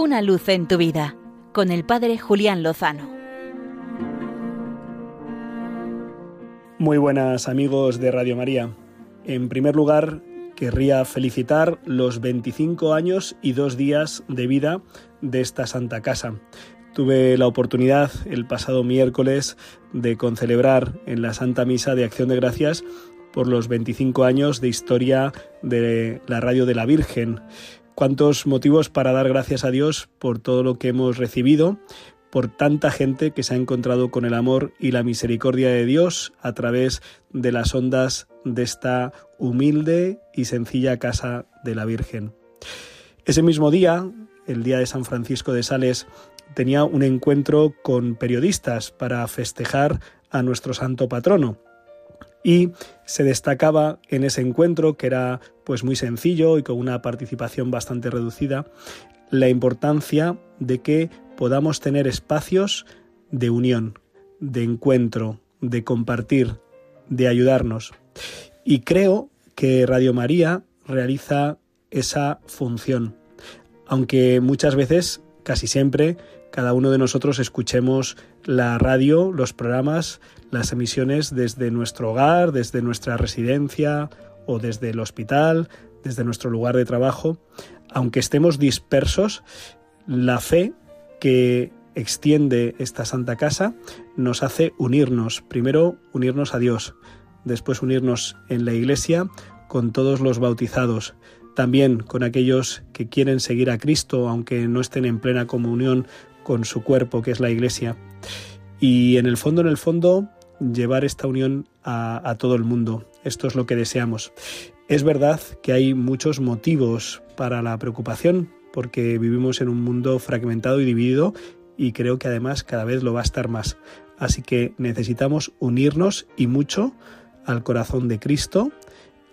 Una luz en tu vida con el Padre Julián Lozano. Muy buenas amigos de Radio María. En primer lugar, querría felicitar los 25 años y dos días de vida de esta Santa Casa. Tuve la oportunidad el pasado miércoles de concelebrar en la Santa Misa de Acción de Gracias por los 25 años de historia de la Radio de la Virgen. Cuántos motivos para dar gracias a Dios por todo lo que hemos recibido, por tanta gente que se ha encontrado con el amor y la misericordia de Dios a través de las ondas de esta humilde y sencilla casa de la Virgen. Ese mismo día, el día de San Francisco de Sales, tenía un encuentro con periodistas para festejar a nuestro santo patrono y se destacaba en ese encuentro, que era pues muy sencillo y con una participación bastante reducida, la importancia de que podamos tener espacios de unión, de encuentro, de compartir, de ayudarnos. Y creo que Radio María realiza esa función, aunque muchas veces, casi siempre, cada uno de nosotros escuchemos la radio, los programas, las emisiones desde nuestro hogar, desde nuestra residencia o desde el hospital, desde nuestro lugar de trabajo. Aunque estemos dispersos, la fe que extiende esta Santa Casa nos hace unirnos, primero unirnos a Dios, después unirnos en la Iglesia con todos los bautizados, también con aquellos que quieren seguir a Cristo, aunque no estén en plena comunión con su cuerpo, que es la Iglesia. Y en el fondo, en el fondo, llevar esta unión a, todo el mundo. Esto es lo que deseamos. Es verdad que hay muchos motivos para la preocupación, porque vivimos en un mundo fragmentado y dividido y creo que además cada vez lo va a estar más. Así que necesitamos unirnos y mucho al corazón de Cristo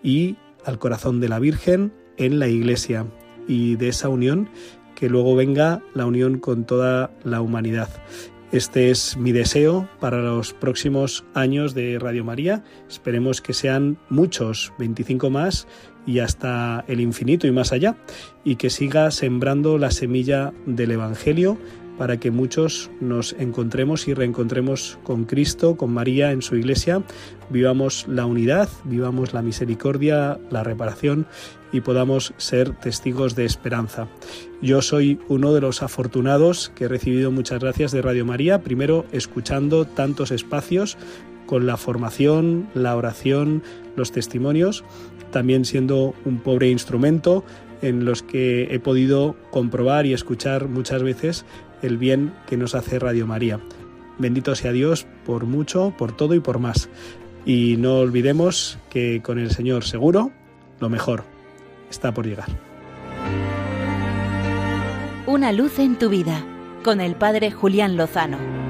y al corazón de la Virgen en la Iglesia y de esa unión que luego venga la unión con toda la humanidad. Este es mi deseo para los próximos años de Radio María. Esperemos que sean muchos, 25 más y hasta el infinito y más allá, y que siga sembrando la semilla del Evangelio para que muchos nos encontremos y reencontremos con Cristo, con María en su iglesia, vivamos la unidad, vivamos la misericordia, la reparación y podamos ser testigos de esperanza. Yo soy uno de los afortunados que he recibido muchas gracias de Radio María, primero escuchando tantos espacios con la formación, la oración, los testimonios, también siendo un pobre instrumento en los que he podido comprobar y escuchar muchas veces el bien que nos hace Radio María. Bendito sea Dios por mucho, por todo y por más. Y no olvidemos que con el Señor seguro, lo mejor está por llegar. Una luz en tu vida, con el Padre Julián Lozano.